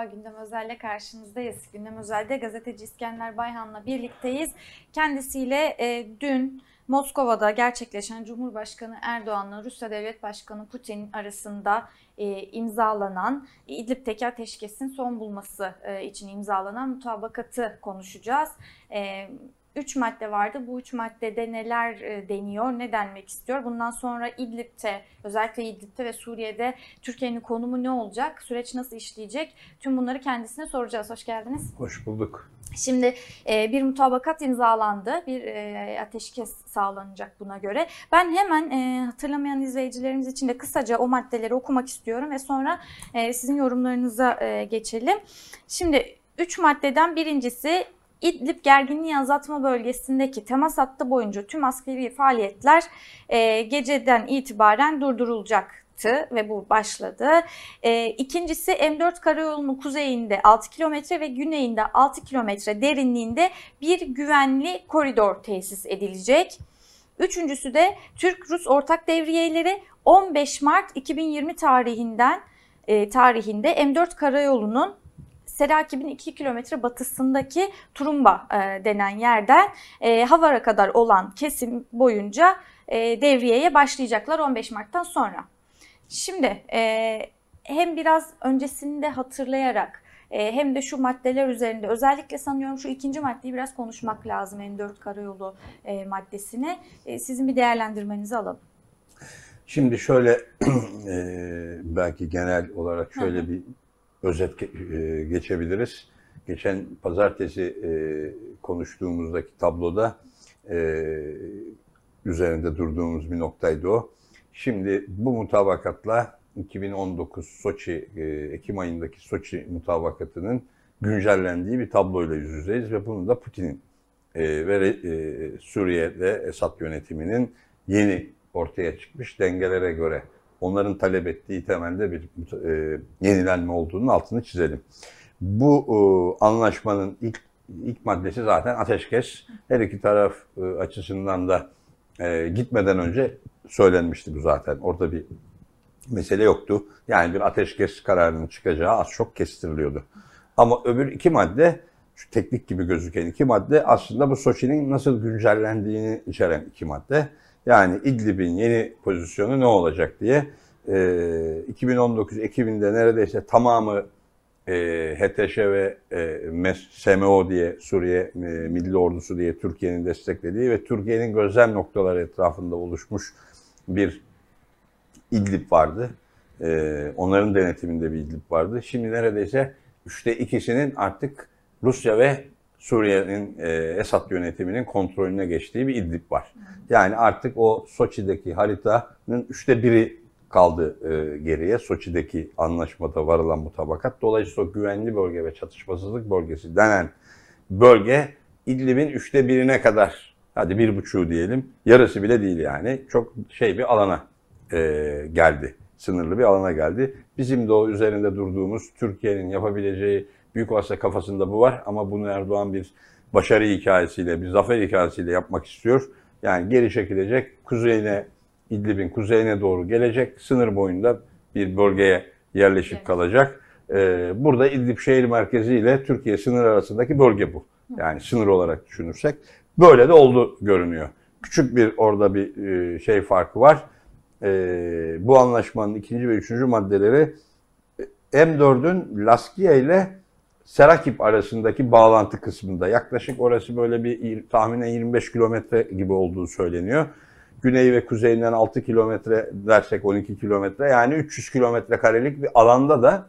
merhaba. Gündem Özel'le karşınızdayız. Gündem Özel'de gazeteci İskender Bayhan'la birlikteyiz. Kendisiyle e, dün Moskova'da gerçekleşen Cumhurbaşkanı Erdoğan'la Rusya Devlet Başkanı Putin arasında e, imzalanan İdlib'teki ateşkesin son bulması e, için imzalanan mutabakatı konuşacağız. E, üç madde vardı. Bu üç maddede neler e, deniyor, ne denmek istiyor? Bundan sonra İdlib'te, özellikle İdlib'te ve Suriye'de Türkiye'nin konumu ne olacak? Süreç nasıl işleyecek? Tüm bunları kendisine soracağız. Hoş geldiniz. Hoş bulduk. Şimdi e, bir mutabakat imzalandı. Bir e, ateşkes sağlanacak buna göre. Ben hemen hatırlamayan izleyicilerimiz için de kısaca o maddeleri okumak istiyorum ve sonra sizin yorumlarınıza geçelim. Şimdi üç maddeden birincisi İdlib gerginliği azaltma bölgesindeki temas hattı boyunca tüm askeri faaliyetler e, geceden itibaren durdurulacak ve bu başladı. E, ikincisi M4 karayolunun kuzeyinde 6 kilometre ve güneyinde 6 kilometre derinliğinde bir güvenli koridor tesis edilecek. Üçüncüsü de Türk-Rus ortak devriyeleri 15 Mart 2020 tarihinden e, tarihinde M4 karayolunun Serakib'in 2 kilometre batısındaki Turumba e, denen yerden e, Havar'a kadar olan kesim boyunca e, devriyeye başlayacaklar 15 Mart'tan sonra. Şimdi e, hem biraz öncesini de hatırlayarak e, hem de şu maddeler üzerinde özellikle sanıyorum şu ikinci maddeyi biraz konuşmak lazım M4 Karayolu e, maddesini. E, sizin bir değerlendirmenizi alalım. Şimdi şöyle belki genel olarak şöyle bir özet e, geçebiliriz. Geçen pazartesi e, konuştuğumuzdaki tabloda e, üzerinde durduğumuz bir noktaydı o. Şimdi bu mutabakatla 2019 Soçi, Ekim ayındaki Soçi mutabakatının güncellendiği bir tabloyla yüz yüzeyiz ve bunu da Putin'in ve Suriye'de Esad yönetiminin yeni ortaya çıkmış dengelere göre onların talep ettiği temelde bir e, yenilenme olduğunun altını çizelim. Bu e, anlaşmanın ilk ilk maddesi zaten ateşkes. Her iki taraf e, açısından da e, gitmeden önce söylenmişti bu zaten. Orada bir mesele yoktu. Yani bir ateşkes kararının çıkacağı az çok kestiriliyordu. Ama öbür iki madde şu teknik gibi gözüken iki madde aslında bu Soçi'nin nasıl güncellendiğini içeren iki madde. Yani İdlib'in yeni pozisyonu ne olacak diye e, 2019 Ekim'inde neredeyse tamamı e, HTŞ ve e, SMO diye Suriye e, Milli Ordusu diye Türkiye'nin desteklediği ve Türkiye'nin gözlem noktaları etrafında oluşmuş bir İdlib vardı. E, onların denetiminde bir İdlib vardı. Şimdi neredeyse üçte ikisinin artık Rusya ve Suriye'nin e, Esad yönetiminin kontrolüne geçtiği bir İdlib var. Yani artık o Soçi'deki haritanın üçte biri kaldı e, geriye. Soçi'deki anlaşmada varılan mutabakat. Dolayısıyla o güvenli bölge ve çatışmasızlık bölgesi denen bölge İdlib'in üçte birine kadar, hadi bir buçuğu diyelim, yarısı bile değil yani. Çok şey bir alana e, geldi. Sınırlı bir alana geldi. Bizim de o üzerinde durduğumuz Türkiye'nin yapabileceği büyük olsa kafasında bu var ama bunu Erdoğan bir başarı hikayesiyle, bir zafer hikayesiyle yapmak istiyor. Yani geri çekilecek, kuzeyine, İdlib'in kuzeyine doğru gelecek, sınır boyunda bir bölgeye yerleşip evet. kalacak. Ee, burada İdlib şehir merkezi ile Türkiye sınır arasındaki bölge bu. Yani sınır olarak düşünürsek. Böyle de oldu görünüyor. Küçük bir orada bir e, şey farkı var. Ee, bu anlaşmanın ikinci ve üçüncü maddeleri M4'ün Laskiye ile Serakip arasındaki bağlantı kısmında yaklaşık orası böyle bir tahminen 25 kilometre gibi olduğu söyleniyor. Güney ve kuzeyinden 6 kilometre dersek 12 kilometre yani 300 kilometre karelik bir alanda da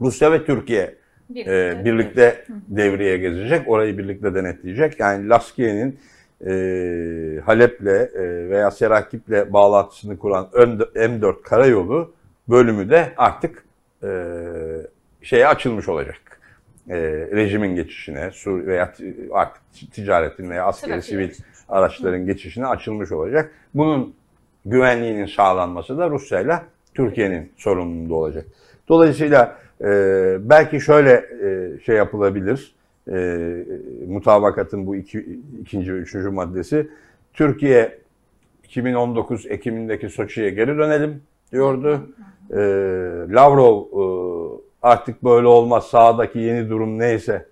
Rusya ve Türkiye birlikte, e, birlikte devriye gezecek. Orayı birlikte denetleyecek. Yani Laskiye'nin e, Halep'le e, veya Serakip'le bağlantısını kuran M4 karayolu bölümü de artık e, şeye açılmış olacak e, rejimin geçişine sur veya artık ticaretin veya askeri sivil araçların geçişine açılmış olacak. Bunun güvenliğinin sağlanması da Rusya ile Türkiye'nin sorumluluğunda olacak. Dolayısıyla e, belki şöyle e, şey yapılabilir, e, mutabakatın bu iki, ikinci ve üçüncü maddesi, Türkiye 2019 Ekim'indeki Soçi'ye geri dönelim diyordu. E, Lavrov e, artık böyle olmaz sahadaki yeni durum neyse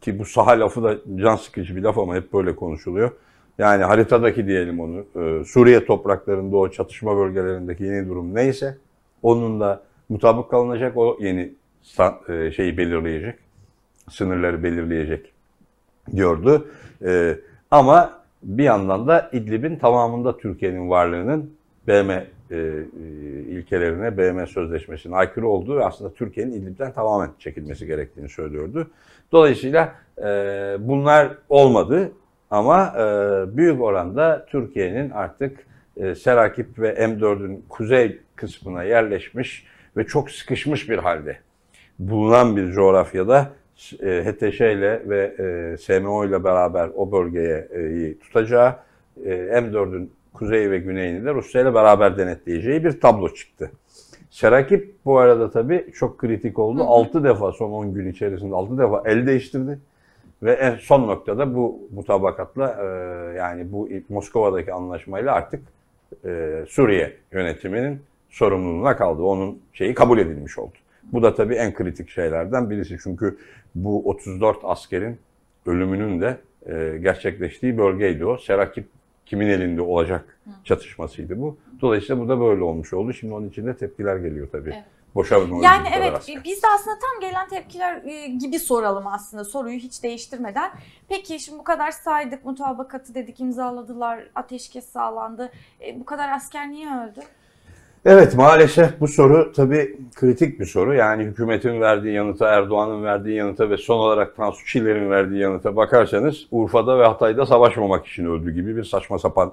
ki bu saha lafı da can sıkıcı bir laf ama hep böyle konuşuluyor. Yani haritadaki diyelim onu e, Suriye topraklarında o çatışma bölgelerindeki yeni durum neyse onunla mutabık kalınacak o yeni e, şeyi belirleyecek sınırları belirleyecek diyordu. E, ama bir yandan da İdlib'in tamamında Türkiye'nin varlığının BM e, e, ilkelerine, BM sözleşmesine aykırı olduğu ve aslında Türkiye'nin İdlib'den tamamen çekilmesi gerektiğini söylüyordu. Dolayısıyla e, bunlar olmadı ama e, büyük oranda Türkiye'nin artık e, Serakip ve M4'ün kuzey kısmına yerleşmiş ve çok sıkışmış bir halde bulunan bir coğrafyada e, HTŞ ile ve e, SMO ile beraber o bölgeyi tutacağı, e, M4'ün kuzey ve güneyini de Rusya ile beraber denetleyeceği bir tablo çıktı. Serakip bu arada tabii çok kritik oldu. 6 defa son 10 gün içerisinde 6 defa el değiştirdi. Ve en son noktada bu mutabakatla e, yani bu Moskova'daki anlaşmayla artık e, Suriye yönetiminin sorumluluğuna kaldı. Onun şeyi kabul edilmiş oldu. Bu da tabii en kritik şeylerden birisi. Çünkü bu 34 askerin ölümünün de e, gerçekleştiği bölgeydi o. Serakip kimin elinde olacak çatışmasıydı bu. Dolayısıyla bu da böyle olmuş oldu. Şimdi onun için de tepkiler geliyor tabii. Evet. Boşa mı Yani evet asker? biz de aslında tam gelen tepkiler e, gibi soralım aslında soruyu hiç değiştirmeden. Peki şimdi bu kadar saydık mutabakatı dedik imzaladılar ateşkes sağlandı. E, bu kadar asker niye öldü? Evet maalesef bu soru tabii kritik bir soru. Yani hükümetin verdiği yanıta, Erdoğan'ın verdiği yanıta ve son olarak Tansu Çiller'in verdiği yanıta bakarsanız Urfa'da ve Hatay'da savaşmamak için öldü gibi bir saçma sapan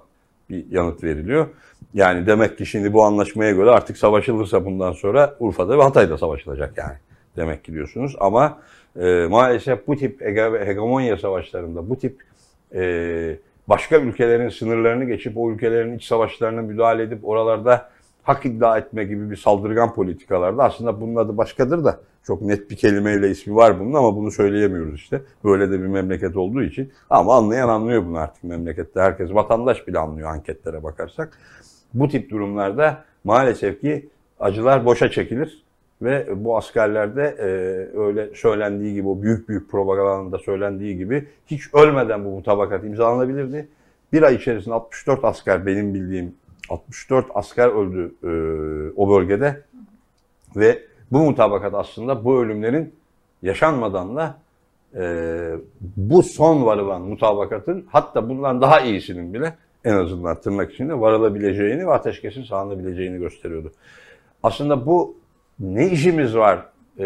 bir yanıt veriliyor. Yani demek ki şimdi bu anlaşmaya göre artık savaşılırsa bundan sonra Urfa'da ve Hatay'da savaşılacak yani. Demek ki diyorsunuz ama e, maalesef bu tip hege- hegemonya savaşlarında bu tip e, başka ülkelerin sınırlarını geçip o ülkelerin iç savaşlarına müdahale edip oralarda hak iddia etme gibi bir saldırgan politikalarda aslında bunun adı başkadır da çok net bir kelimeyle ismi var bunun ama bunu söyleyemiyoruz işte. Böyle de bir memleket olduğu için. Ama anlayan anlıyor bunu artık memlekette. Herkes vatandaş bile anlıyor anketlere bakarsak. Bu tip durumlarda maalesef ki acılar boşa çekilir ve bu askerlerde e, öyle söylendiği gibi o büyük büyük propagandada söylendiği gibi hiç ölmeden bu mutabakat imzalanabilirdi. Bir ay içerisinde 64 asker benim bildiğim 64 asker öldü e, o bölgede ve bu mutabakat aslında bu ölümlerin yaşanmadan da e, bu son varılan mutabakatın hatta bundan daha iyisinin bile en azından tırnak içinde varılabileceğini ve ateşkesin sağlanabileceğini gösteriyordu. Aslında bu ne işimiz var e,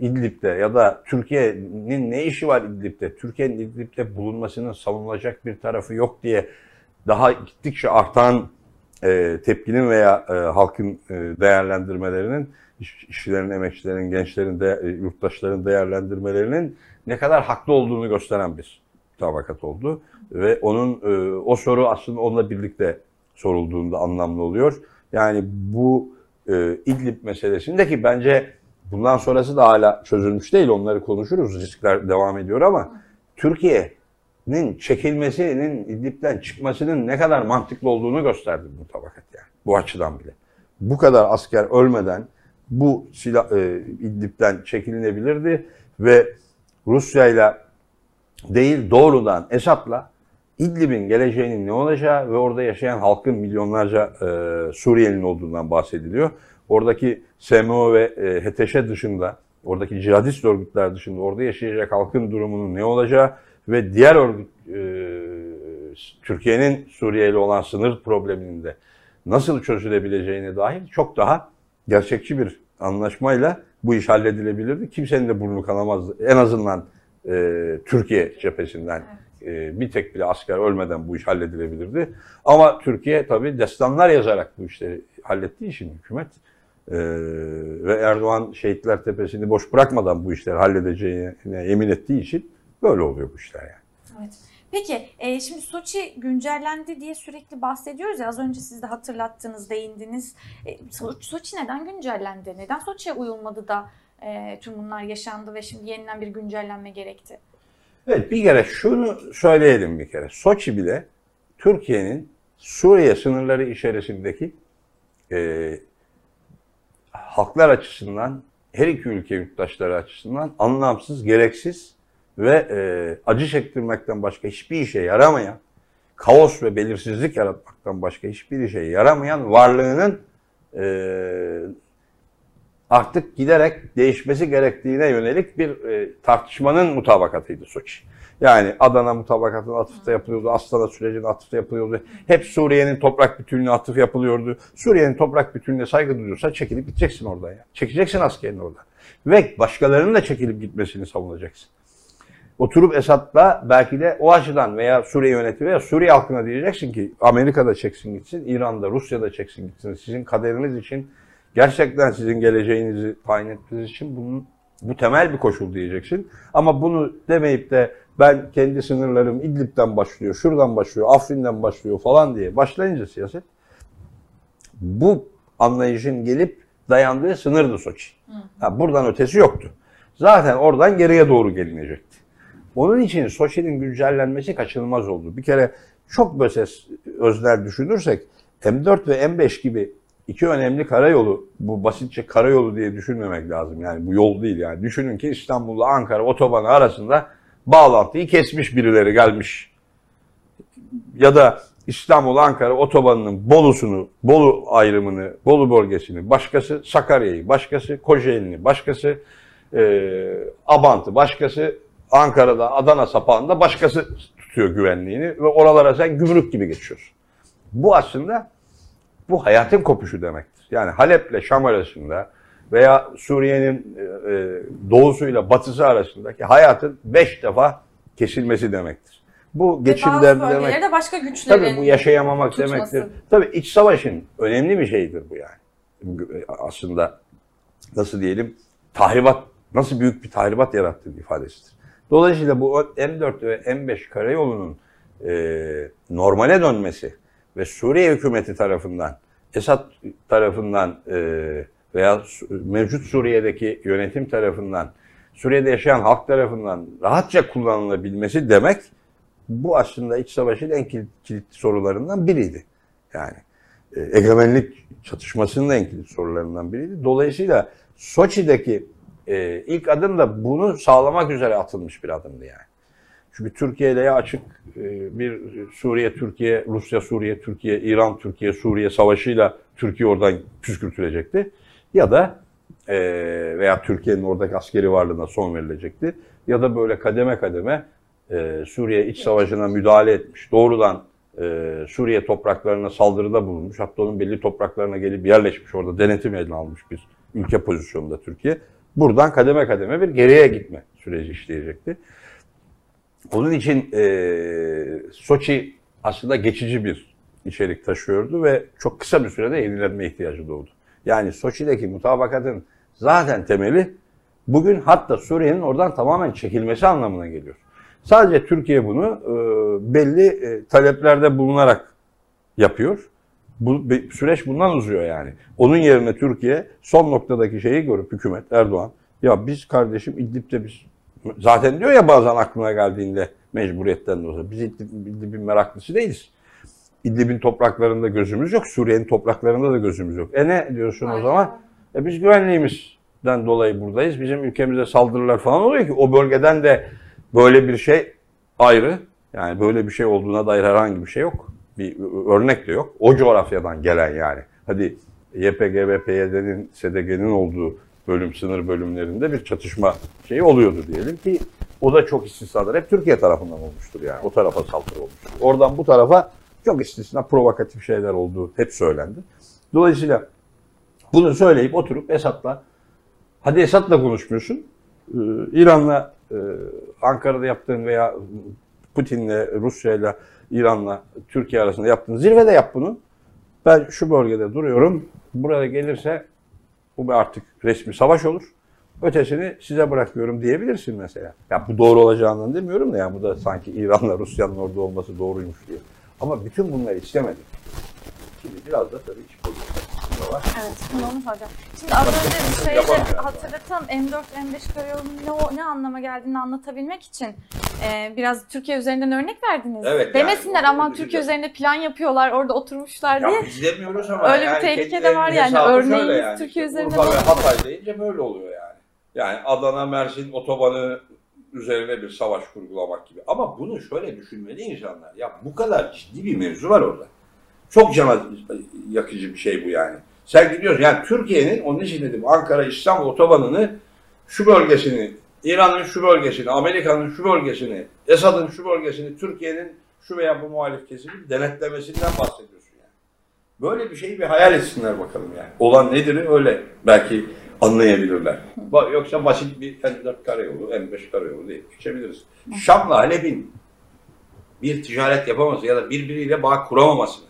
İdlib'de ya da Türkiye'nin ne işi var İdlib'de? Türkiye'nin İdlib'de bulunmasının savunulacak bir tarafı yok diye daha gittikçe artan e, tepkinin veya e, halkın e, değerlendirmelerinin, iş- işçilerin, emekçilerin, gençlerin, de, e, yurttaşların değerlendirmelerinin ne kadar haklı olduğunu gösteren bir tabakat oldu. Ve onun e, o soru aslında onunla birlikte sorulduğunda anlamlı oluyor. Yani bu e, İdlib meselesinde ki bence bundan sonrası da hala çözülmüş değil. Onları konuşuruz. Riskler devam ediyor ama Türkiye'nin çekilmesinin, İdlib'den çıkmasının ne kadar mantıklı olduğunu gösterdi bu tabakat yani. Bu açıdan bile. Bu kadar asker ölmeden bu silah e, İdlib'den çekilinebilirdi ve Rusya ile değil doğrudan Esad'la İdlib'in geleceğinin ne olacağı ve orada yaşayan halkın milyonlarca e, Suriyelinin olduğundan bahsediliyor. Oradaki SMO ve e, HTŞ dışında, oradaki cihadist örgütler dışında orada yaşayacak halkın durumunun ne olacağı ve diğer örgüt e, Türkiye'nin Suriye ile olan sınır probleminin de nasıl çözülebileceğine dair çok daha gerçekçi bir anlaşmayla bu iş halledilebilirdi. Kimsenin de burnu kanamazdı. En azından e, Türkiye cephesinden e, bir tek bile asker ölmeden bu iş halledilebilirdi. Ama Türkiye tabii destanlar yazarak bu işleri hallettiği için hükümet e, ve Erdoğan Şehitler Tepesi'ni boş bırakmadan bu işleri halledeceğine emin ettiği için böyle oluyor bu işler yani. Evet. Peki e, şimdi Soçi güncellendi diye sürekli bahsediyoruz ya az önce siz de hatırlattınız, değindiniz. E, So- Soçi neden güncellendi? Neden Soçi'ye uyulmadı da e, tüm bunlar yaşandı ve şimdi yeniden bir güncellenme gerekti? Evet bir kere şunu söyleyelim bir kere. Soçi bile Türkiye'nin Suriye sınırları içerisindeki e, halklar açısından her iki ülke yurttaşları açısından anlamsız, gereksiz ve e, acı çektirmekten başka hiçbir işe yaramayan, kaos ve belirsizlik yaratmaktan başka hiçbir işe yaramayan varlığının e, artık giderek değişmesi gerektiğine yönelik bir e, tartışmanın mutabakatıydı Soçi. Yani Adana mutabakatının atıfta yapılıyordu, Astana sürecinin atıfta yapılıyordu. Hep Suriye'nin toprak bütünlüğüne atıf yapılıyordu. Suriye'nin toprak bütünlüğüne saygı duyuyorsa çekilip gideceksin oradan ya. Çekeceksin askerini oradan. Ve başkalarının da çekilip gitmesini savunacaksın. Oturup Esad'la belki de o açıdan veya Suriye yönetimi veya Suriye halkına diyeceksin ki Amerika'da çeksin gitsin, İran'da, Rusya'da çeksin gitsin. Sizin kaderiniz için gerçekten sizin geleceğinizi tayin etmeniz için bunun bu temel bir koşul diyeceksin. Ama bunu demeyip de ben kendi sınırlarım İdlib'den başlıyor, şuradan başlıyor, Afrin'den başlıyor falan diye başlayınca siyaset bu anlayışın gelip dayandığı sınırdı Soçi. Ha, buradan ötesi yoktu. Zaten oradan geriye doğru gelinecekti. Onun için Soçi'nin güncellenmesi kaçınılmaz oldu. Bir kere çok böyle özler düşünürsek M4 ve M5 gibi iki önemli karayolu, bu basitçe karayolu diye düşünmemek lazım. Yani bu yol değil yani. Düşünün ki İstanbul'la Ankara otobanı arasında bağlantıyı kesmiş birileri gelmiş. Ya da İstanbul-Ankara otobanının Bolu'sunu, Bolu ayrımını, Bolu bölgesini, başkası Sakarya'yı, başkası Kocaeli'ni, başkası e, Abant'ı, başkası Ankara'da, Adana sapağında başkası tutuyor güvenliğini ve oralara sen gümrük gibi geçiyorsun. Bu aslında bu hayatın kopuşu demektir. Yani Halep'le Şam arasında veya Suriye'nin e, e, doğusuyla batısı arasındaki hayatın beş defa kesilmesi demektir. Bu geçimler demek. de başka güçlerin Tabii bu yaşayamamak tutması. demektir. Tabii iç savaşın önemli bir şeyidir bu yani. Aslında nasıl diyelim tahribat nasıl büyük bir tahribat yarattığı ifadesidir. Dolayısıyla bu M4 ve M5 karayolunun e, normale dönmesi ve Suriye hükümeti tarafından, Esad tarafından e, veya mevcut Suriye'deki yönetim tarafından, Suriye'de yaşayan halk tarafından rahatça kullanılabilmesi demek bu aslında iç savaşın en kilit, sorularından biriydi. Yani e, egemenlik çatışmasının en kilit sorularından biriydi. Dolayısıyla Soçi'deki e, ilk adım da bunu sağlamak üzere atılmış bir adımdı yani. Çünkü Türkiye ile açık e, bir Suriye, Türkiye, Rusya, Suriye, Türkiye, İran, Türkiye, Suriye savaşıyla Türkiye oradan püskürtülecekti. Ya da e, veya Türkiye'nin oradaki askeri varlığına son verilecekti. Ya da böyle kademe kademe e, Suriye iç savaşına müdahale etmiş. Doğrudan Suriye topraklarına saldırıda bulunmuş. Hatta onun belli topraklarına gelip yerleşmiş. Orada denetim eline almış bir ülke pozisyonunda Türkiye. Buradan kademe kademe bir geriye gitme süreci işleyecekti. Onun için e, Soçi aslında geçici bir içerik taşıyordu ve çok kısa bir sürede yenilenme ihtiyacı doğdu. Yani Soçi'deki mutabakatın zaten temeli bugün hatta Suriye'nin oradan tamamen çekilmesi anlamına geliyor. Sadece Türkiye bunu e, belli e, taleplerde bulunarak yapıyor. Bu süreç bundan uzuyor yani. Onun yerine Türkiye son noktadaki şeyi görüp hükümet Erdoğan ya biz kardeşim İdlib'de biz zaten diyor ya bazen aklına geldiğinde mecburiyetten olsa biz İdlib, İdlib'in meraklısı değiliz. İdlib'in topraklarında gözümüz yok. Suriye'nin topraklarında da gözümüz yok. E ne diyorsun Aynen. o zaman? E biz güvenliğimizden dolayı buradayız. Bizim ülkemize saldırılar falan oluyor ki o bölgeden de böyle bir şey ayrı. Yani böyle bir şey olduğuna dair herhangi bir şey yok. Bir örnek de yok. O coğrafyadan gelen yani. Hadi YPG ve PYD'nin, SDG'nin olduğu bölüm, sınır bölümlerinde bir çatışma şeyi oluyordu diyelim ki o da çok istisnalar. Hep Türkiye tarafından olmuştur yani. O tarafa saldırı olmuştur. Oradan bu tarafa çok istisna provokatif şeyler olduğu hep söylendi. Dolayısıyla bunu söyleyip oturup Esad'la hadi Esad'la konuşmuyorsun. Ee, İran'la e, Ankara'da yaptığın veya Putin'le, Rusya'yla, İran'la Türkiye arasında yaptığın zirvede yap bunu. Ben şu bölgede duruyorum. Buraya gelirse bu artık resmi savaş olur. Ötesini size bırakıyorum diyebilirsin mesela. Ya bu doğru olacağını demiyorum da ya bu da sanki İran'la Rusya'nın orada olması doğruymuş diye. Ama bütün bunları istemedi. Şimdi biraz da tabii politikası var. Evet, onu soracağım. Şimdi az önce bir şeyde hatırlatan M4, M5 karayolunun ne, ne anlama geldiğini anlatabilmek için e, biraz Türkiye üzerinden örnek verdiniz. Evet, Demesinler yani, ama Türkiye üzerinde plan yapıyorlar, orada oturmuşlar ya diye. biz demiyoruz ama Öyle bir tehlike de var yani. Örneğiniz yani. Türkiye üzerinden Urfa ve Hatay deyince böyle oluyor yani. Yani Adana Mersin otobanı üzerine bir savaş kurgulamak gibi. Ama bunu şöyle düşünmeli insanlar. Ya bu kadar ciddi bir mevzu var orada. Çok cana yakıcı bir şey bu yani. Sen gidiyorsun yani Türkiye'nin onun için dedim Ankara İstanbul otobanını şu bölgesini, İran'ın şu bölgesini, Amerika'nın şu bölgesini, Esad'ın şu bölgesini, Türkiye'nin şu veya bu muhalif kesimi denetlemesinden bahsediyorsun yani. Böyle bir şeyi bir hayal etsinler bakalım yani. Olan nedir öyle belki anlayabilirler. Yoksa basit bir M4 karayolu, M5 karayolu deyip geçebiliriz. Şam'la Halep'in bir ticaret yapamaması ya da birbiriyle bağ kuramamasını,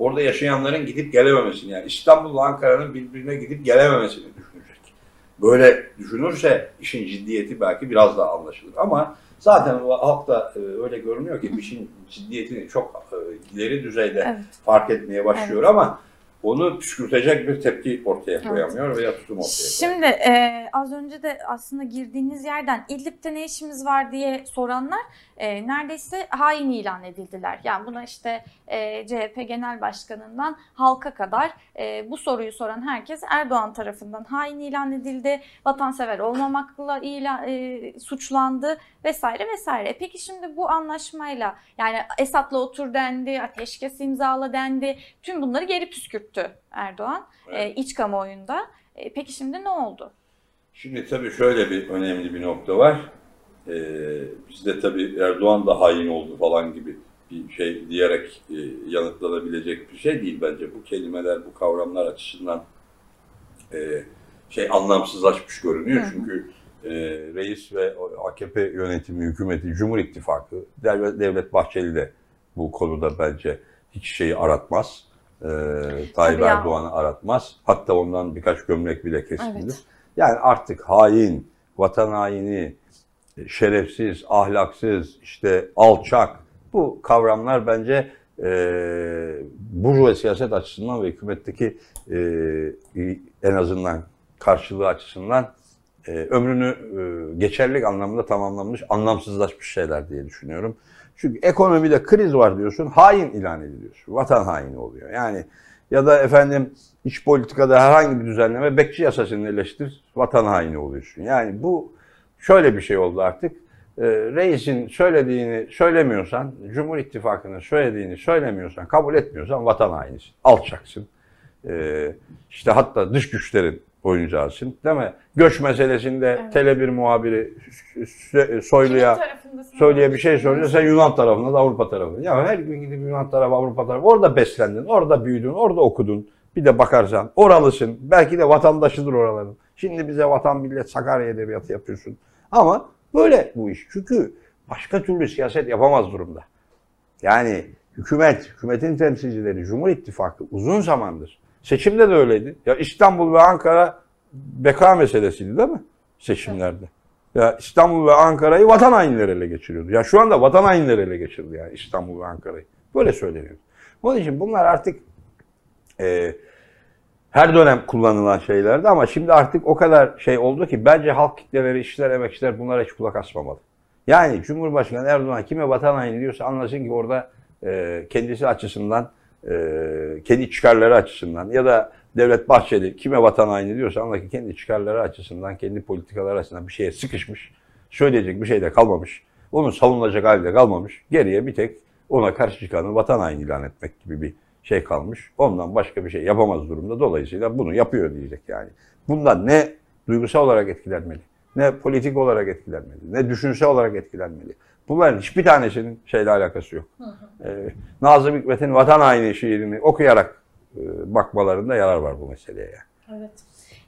orada yaşayanların gidip gelememesini yani İstanbul'la Ankara'nın birbirine gidip gelememesini düşünecek. Böyle düşünürse işin ciddiyeti belki biraz daha anlaşılır. Ama zaten halkta e, öyle görünüyor ki işin ciddiyetini çok e, ileri düzeyde Evet. fark etmeye başlıyor ama onu püskürtecek bir tepki ortaya koyamıyor veya tutum ortaya koyamıyor. Şimdi e, az önce de aslında girdiğiniz yerden İdlib'de ne işimiz var diye soranlar e, neredeyse hain ilan edildiler. Yani buna işte e, CHP Genel Başkanı'ndan halka kadar e, bu soruyu soran herkes Erdoğan tarafından hain ilan edildi, vatansever olmamakla ilan, e, suçlandı vesaire vesaire. E peki şimdi bu anlaşmayla yani Esad'la otur dendi, ateşkes imzala dendi, tüm bunları geri püskürttü Erdoğan Evet. e, iç kamuoyunda. E, peki şimdi ne oldu? Şimdi tabii şöyle bir önemli bir nokta var. Ee, bizde tabii Erdoğan da hain oldu falan gibi bir şey diyerek e, yanıtlanabilecek bir şey değil bence. Bu kelimeler, bu kavramlar açısından e, şey anlamsızlaşmış görünüyor. Hı. Çünkü e, reis ve AKP yönetimi, hükümeti, Cumhur İttifakı, Devlet, Devlet Bahçeli de bu konuda bence hiç şeyi aratmaz. E, Tayyip. Erdoğan'ı aratmaz. Hatta ondan birkaç gömlek bile kesilir. Evet. Yani artık hain, vatan haini, şerefsiz, ahlaksız, işte alçak bu kavramlar bence e, burjuva siyaset açısından ve hükümetteki e, en azından karşılığı açısından e, ömrünü e, geçerlik anlamında tamamlanmış, anlamsızlaşmış şeyler diye düşünüyorum. Çünkü ekonomide kriz var diyorsun, hain ilan ediliyorsun. Vatan haini oluyor. Yani ya da efendim iç politikada herhangi bir düzenleme bekçi yasasını eleştir, vatan haini oluyorsun. Yani bu şöyle bir şey oldu artık. Ee, reisin söylediğini söylemiyorsan, Cumhur İttifakı'nın söylediğini söylemiyorsan, kabul etmiyorsan vatan hainisin, alçaksın. Ee, işte hatta dış güçlerin oyuncağısın değil mi? Göç meselesinde Evet. Tele1 muhabiri Soylu'ya? Söyleye bir şey söylüyor. Sen Yunan tarafında da Avrupa tarafında. Ya her gün gidip Yunan tarafı, Avrupa tarafı. Orada beslendin, orada büyüdün, orada okudun. Bir de bakarsan oralısın. Belki de vatandaşıdır oraların. Şimdi bize vatan millet Sakarya edebiyatı yapıyorsun. Ama böyle bu iş. Çünkü başka türlü siyaset yapamaz durumda. Yani hükümet, hükümetin temsilcileri, Cumhur İttifakı uzun zamandır. Seçimde de öyleydi. Ya İstanbul ve Ankara beka meselesiydi değil mi? Seçimlerde. Ya İstanbul ve Ankara'yı vatan hainleri ele geçiriyordu. Ya şu anda vatan hainleri ele geçirdi yani İstanbul ve Ankara'yı. Böyle söyleniyor. Onun için bunlar artık e, her dönem kullanılan şeylerdi ama şimdi artık o kadar şey oldu ki bence halk kitleleri, işçiler, emekçiler bunlara hiç kulak asmamalı. Yani Cumhurbaşkanı Erdoğan kime vatan haini diyorsa anlasın ki orada e, kendisi açısından, kendi çıkarları açısından ya da Devlet Bahçeli kime vatan haini diyorsa anla ki kendi çıkarları açısından, kendi politikaları açısından bir şeye sıkışmış. Söyleyecek bir şey de kalmamış. Onun savunulacak hali de kalmamış. Geriye bir tek ona karşı çıkanı vatan haini ilan etmek gibi bir şey kalmış. Ondan başka bir şey yapamaz durumda. Dolayısıyla bunu yapıyor diyecek yani. Bundan ne duygusal olarak etkilenmeli, ne politik olarak etkilenmeli, ne düşünsel olarak etkilenmeli. Bunların hiçbir tanesinin şeyle alakası yok. Ee, Nazım Hikmet'in Vatan Haini şiirini okuyarak e, bakmalarında yarar var bu meseleye. Evet.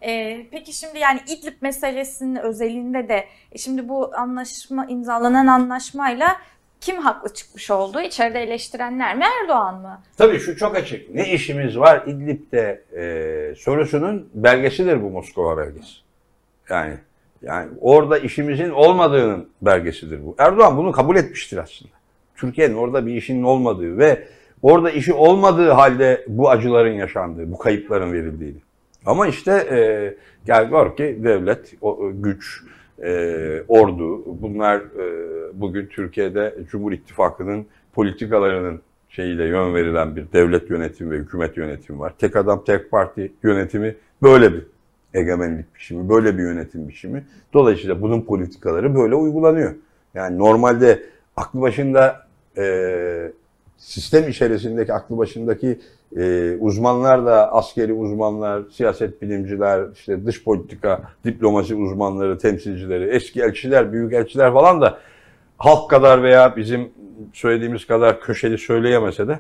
Ee, peki şimdi yani İdlib meselesinin özelinde de e, şimdi bu anlaşma imzalanan anlaşmayla kim haklı çıkmış oldu? İçeride eleştirenler mi Erdoğan mı? Tabii şu çok açık. Ne işimiz var İdlib'de e, sorusunun belgesidir bu Moskova belgesi. Yani yani orada işimizin olmadığının belgesidir bu. Erdoğan bunu kabul etmiştir aslında. Türkiye'nin orada bir işinin olmadığı ve orada işi olmadığı halde bu acıların yaşandığı, bu kayıpların verildiğini. Ama işte e, gel gör ki devlet, o, güç, e, ordu bunlar e, bugün Türkiye'de Cumhur İttifakı'nın politikalarının şeyiyle yön verilen bir devlet yönetimi ve hükümet yönetimi var. Tek adam tek parti yönetimi böyle bir egemenlik biçimi, böyle bir yönetim biçimi. Dolayısıyla bunun politikaları böyle uygulanıyor. Yani normalde aklı başında e, sistem içerisindeki aklı başındaki e, uzmanlar da askeri uzmanlar, siyaset bilimciler, işte dış politika, diplomasi uzmanları, temsilcileri, eski elçiler, büyük elçiler falan da halk kadar veya bizim söylediğimiz kadar köşeli söyleyemese de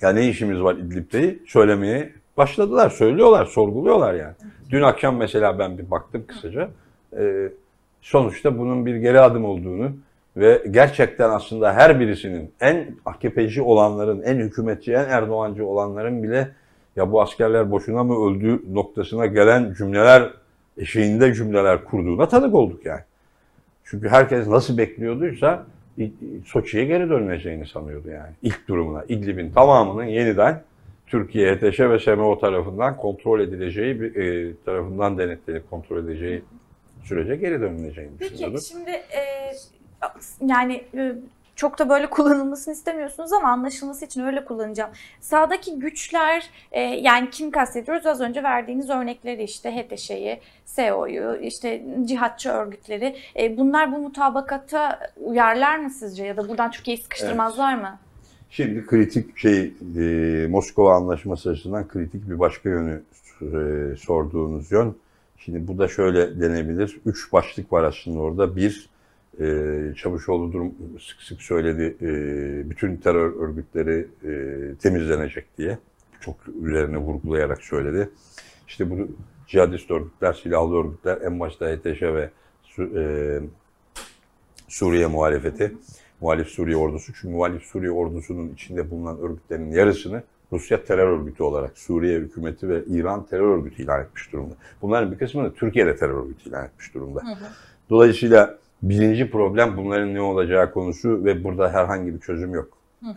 ya ne işimiz var İdlib'de söylemeye başladılar, söylüyorlar, sorguluyorlar yani. Dün akşam mesela ben bir baktım kısaca. E, sonuçta bunun bir geri adım olduğunu ve gerçekten aslında her birisinin en AKP'ci olanların, en hükümetçi, en Erdoğancı olanların bile ya bu askerler boşuna mı öldü noktasına gelen cümleler eşiğinde cümleler kurduğuna tanık olduk yani. Çünkü herkes nasıl bekliyorduysa Soçi'ye geri döneceğini sanıyordu yani. ilk durumuna. İdlib'in tamamının yeniden Türkiye, HTŞ ve SMO tarafından kontrol edileceği, bir, e, tarafından denetlenip kontrol edileceği sürece geri dönüleceğini Peki şimdi e, yani e, çok da böyle kullanılmasını istemiyorsunuz ama anlaşılması için öyle kullanacağım. Sağdaki güçler e, yani kim kastediyoruz? Az önce verdiğiniz örnekleri işte HTŞ'yi, SEO'yu, işte cihatçı örgütleri. E, bunlar bu mutabakata uyarlar mı sizce ya da buradan Türkiye'yi sıkıştırmazlar mı? Şimdi kritik şey e, Moskova Anlaşması açısından kritik bir başka yönü e, sorduğunuz yön. Şimdi bu da şöyle denebilir. Üç başlık var aslında orada. Bir, e, Çavuşoğlu durum sık sık söyledi. E, bütün terör örgütleri e, temizlenecek diye. Çok üzerine vurgulayarak söyledi. İşte bu cihadist örgütler, silahlı örgütler, en başta HTŞ ve e, Suriye muhalefeti, muhalif Suriye ordusu. Çünkü muhalif Suriye ordusunun içinde bulunan örgütlerin yarısını Rusya terör örgütü olarak Suriye hükümeti ve İran terör örgütü ilan etmiş durumda. Bunların bir kısmını Türkiye'de terör örgütü ilan etmiş durumda. Dolayısıyla birinci problem bunların ne olacağı konusu ve burada herhangi bir çözüm yok.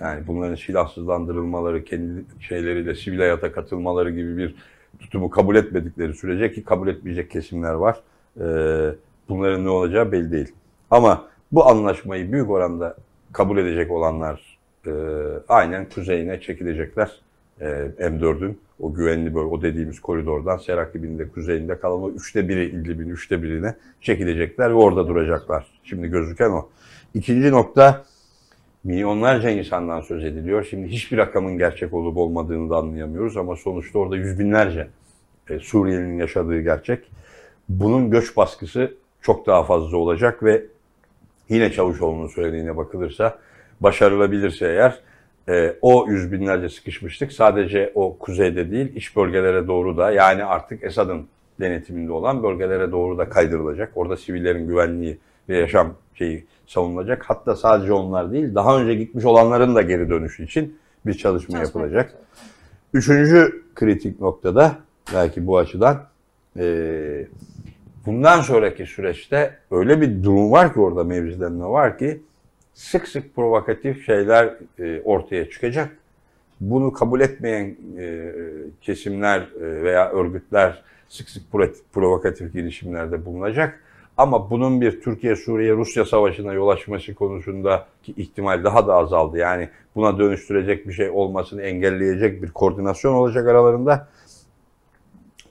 Yani bunların silahsızlandırılmaları, kendi şeyleriyle sivil hayata katılmaları gibi bir tutumu kabul etmedikleri sürece ki kabul etmeyecek kesimler var. Ee, bunların ne olacağı belli değil. Ama bu anlaşmayı büyük oranda kabul edecek olanlar e, aynen kuzeyine çekilecekler. E, M4'ün o güvenli bölge, o dediğimiz koridordan Serakib'in de kuzeyinde kalan o üçte biri İdlib'in üçte birine çekilecekler ve orada duracaklar. Şimdi gözüken o. İkinci nokta milyonlarca insandan söz ediliyor. Şimdi hiçbir rakamın gerçek olup olmadığını da anlayamıyoruz ama sonuçta orada yüz binlerce e, Suriyelinin yaşadığı gerçek. Bunun göç baskısı çok daha fazla olacak ve yine Çavuşoğlu'nun söylediğine bakılırsa başarılabilirse eğer e, o yüz binlerce sıkışmıştık sadece o kuzeyde değil iç bölgelere doğru da yani artık Esad'ın denetiminde olan bölgelere doğru da kaydırılacak. Orada sivillerin güvenliği ve yaşam şeyi savunulacak. Hatta sadece onlar değil daha önce gitmiş olanların da geri dönüşü için bir çalışma, Çalışma yapılacak. Üçüncü kritik noktada belki bu açıdan e, bundan sonraki süreçte öyle bir durum var ki orada mevzilenme var ki sık sık provokatif şeyler e, ortaya çıkacak. Bunu kabul etmeyen e, kesimler e, veya örgütler sık sık pro- provokatif girişimlerde bulunacak. Ama bunun bir Türkiye-Suriye-Rusya savaşına yol açması konusundaki ihtimal daha da azaldı. Yani buna dönüştürecek bir şey olmasını engelleyecek bir koordinasyon olacak aralarında.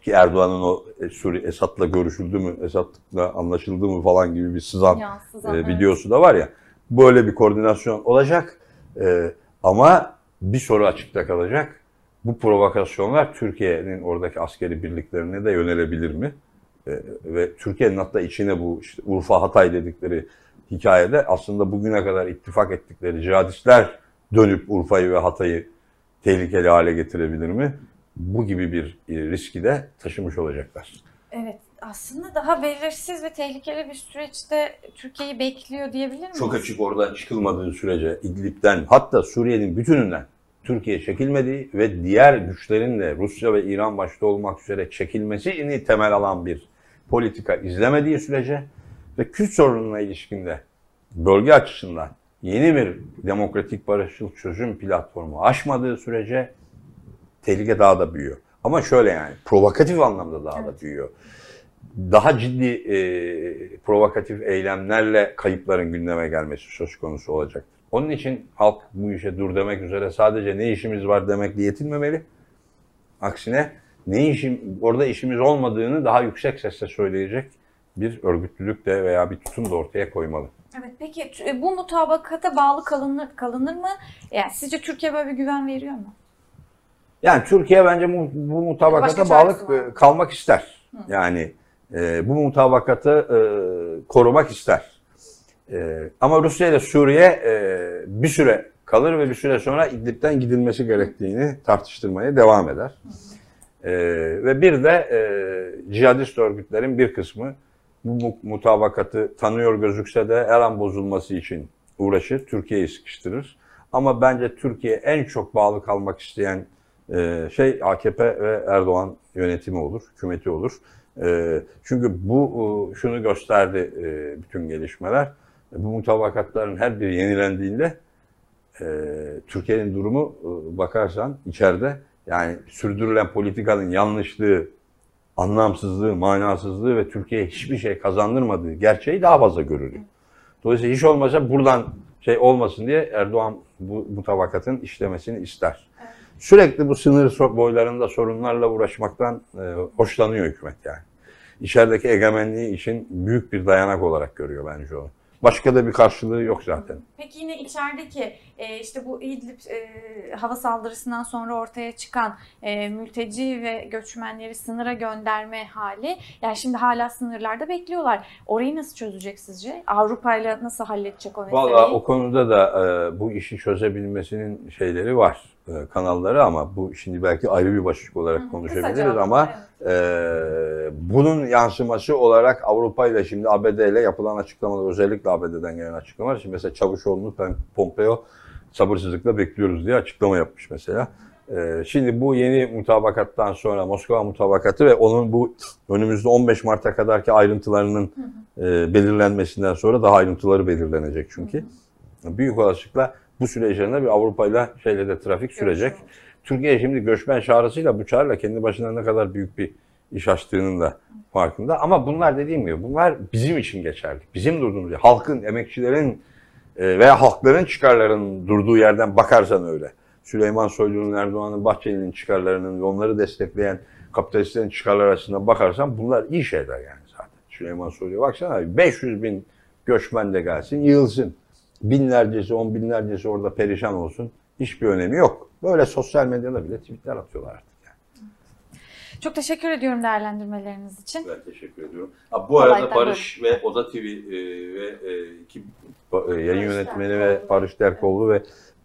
Ki Erdoğan'ın o e, Suriye Esad'la görüşüldü mü, Esad'la anlaşıldı mı falan gibi bir sızan e, evet. videosu da var ya. Böyle bir koordinasyon olacak. E, ama bir soru açıkta kalacak. Bu provokasyonlar Türkiye'nin oradaki askeri birliklerine de yönelebilir mi? E, ve Türkiye'nin hatta içine bu işte Urfa Hatay dedikleri hikayede aslında bugüne kadar ittifak ettikleri cihadistler dönüp Urfa'yı ve Hatay'ı tehlikeli hale getirebilir mi? Bu gibi bir e, riski de taşımış olacaklar. Evet aslında daha belirsiz ve tehlikeli bir süreçte Türkiye'yi bekliyor diyebilir miyiz? Çok açık oradan çıkılmadığı sürece İdlib'den hatta Suriye'nin bütününden Türkiye çekilmediği ve diğer güçlerin de Rusya ve İran başta olmak üzere çekilmesini temel alan bir politika izlemediği sürece ve Kürt sorununa ilişkinde bölge açısından yeni bir demokratik barışçıl çözüm platformu aşmadığı sürece tehlike daha da büyüyor. Ama şöyle yani provokatif anlamda daha da büyüyor. Daha ciddi e, provokatif eylemlerle kayıpların gündeme gelmesi söz konusu olacaktır. Onun için halk bu işe dur demek üzere sadece ne işimiz var demekle yetinmemeli. Aksine ne işim orada işimiz olmadığını daha yüksek sesle söyleyecek bir örgütlülük de veya bir tutum da ortaya koymalı. Evet peki e, bu mutabakata bağlı kalınır, kalınır mı? Yani sizce Türkiye böyle bir güven veriyor mu? Yani Türkiye bence bu, bu mutabakata bağlı kalmak ister. Yani e, bu mutabakatı e, korumak ister. E, ama Rusya ile Suriye e, bir süre kalır ve bir süre sonra İdlib'den gidilmesi gerektiğini tartıştırmaya devam eder. E, ve bir de e, cihadist örgütlerin bir kısmı bu mu- mutabakatı tanıyor gözükse de her an bozulması için uğraşır, Türkiye'yi sıkıştırır. Ama bence Türkiye en çok bağlı kalmak isteyen e, şey AKP ve Erdoğan yönetimi olur, hükümeti olur. E, çünkü bu e, şunu gösterdi e, bütün gelişmeler. Bu mutabakatların her biri yenilendiğinde e, Türkiye'nin durumu bakarsan içeride yani sürdürülen politikanın yanlışlığı, anlamsızlığı, manasızlığı ve Türkiye'ye hiçbir şey kazandırmadığı gerçeği daha fazla görülüyor. Dolayısıyla hiç olmasa buradan şey olmasın diye Erdoğan bu mutabakatın işlemesini ister. Sürekli bu sınır boylarında sorunlarla uğraşmaktan e, hoşlanıyor hükümet yani. İçerideki egemenliği için büyük bir dayanak olarak görüyor bence onu. Başka da bir karşılığı yok zaten. Peki yine içerideki e, işte bu İdlib e, hava saldırısından sonra ortaya çıkan e, mülteci ve göçmenleri sınıra gönderme hali. Yani şimdi hala sınırlarda bekliyorlar. Orayı nasıl çözecek sizce? Avrupa ile nasıl halledecek o meseleyi? Valla o konuda da e, bu işi çözebilmesinin şeyleri var, kanalları ama bu şimdi belki ayrı bir başlık olarak Hı hı, konuşabiliriz ama evet. e, bunun yansıması olarak Avrupa ile şimdi ABD ile yapılan açıklamalar, özellikle ABD'den gelen açıklamalar, şimdi mesela Çavuşoğlu'nu ben Pompeo sabırsızlıkla bekliyoruz diye açıklama yapmış mesela. E, şimdi bu yeni mutabakattan sonra Moskova mutabakatı ve onun bu önümüzde 15 Mart'a kadarki ayrıntılarının e, belirlenmesinden sonra daha ayrıntıları belirlenecek çünkü. Büyük olasılıkla bu süreçlerinde bir Avrupa ile şeyle de trafik sürecek. Türkiye şimdi göçmen çağrısıyla bu çağrıyla kendi başına ne kadar büyük bir iş açtığının da farkında. Ama bunlar dediğim gibi bunlar bizim için geçerli. Bizim durduğumuz yer. Halkın, emekçilerin e, veya halkların çıkarlarının durduğu yerden bakarsan öyle. Süleyman Soylu'nun, Erdoğan'ın, Bahçeli'nin çıkarlarının ve onları destekleyen kapitalistlerin çıkarları arasında bakarsan bunlar iyi şeyler yani zaten. Süleyman Soylu'ya baksana 500 bin göçmen de gelsin, yığılsın. Binlercesi, on binlercesi orada perişan olsun. Hiçbir önemi yok. Böyle sosyal medyada bile tweetler atıyorlar artık. Yani. Çok teşekkür ediyorum değerlendirmeleriniz için. Ben teşekkür ediyorum. Ha, bu Kolaydan arada Barış ve Oda TV e, ve e, iki e, yayın Barış yönetmeni Derkoğlu. ve Barış Derkoğlu ve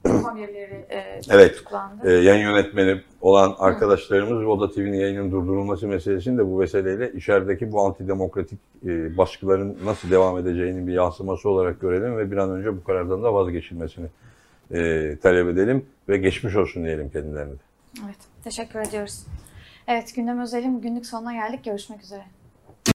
Haberleri e, Evet. tutuklandı. e, yayın yönetmeni olan arkadaşlarımız Oda TV'nin yayının durdurulması meselesini de bu vesileyle içerideki bu antidemokratik e, baskıların nasıl devam edeceğinin bir yansıması olarak görelim ve bir an önce bu karardan da vazgeçilmesini e, talep edelim ve geçmiş olsun diyelim kendilerine. Evet, teşekkür ediyoruz. Evet, gündem özelim günlük sonuna geldik. Görüşmek üzere.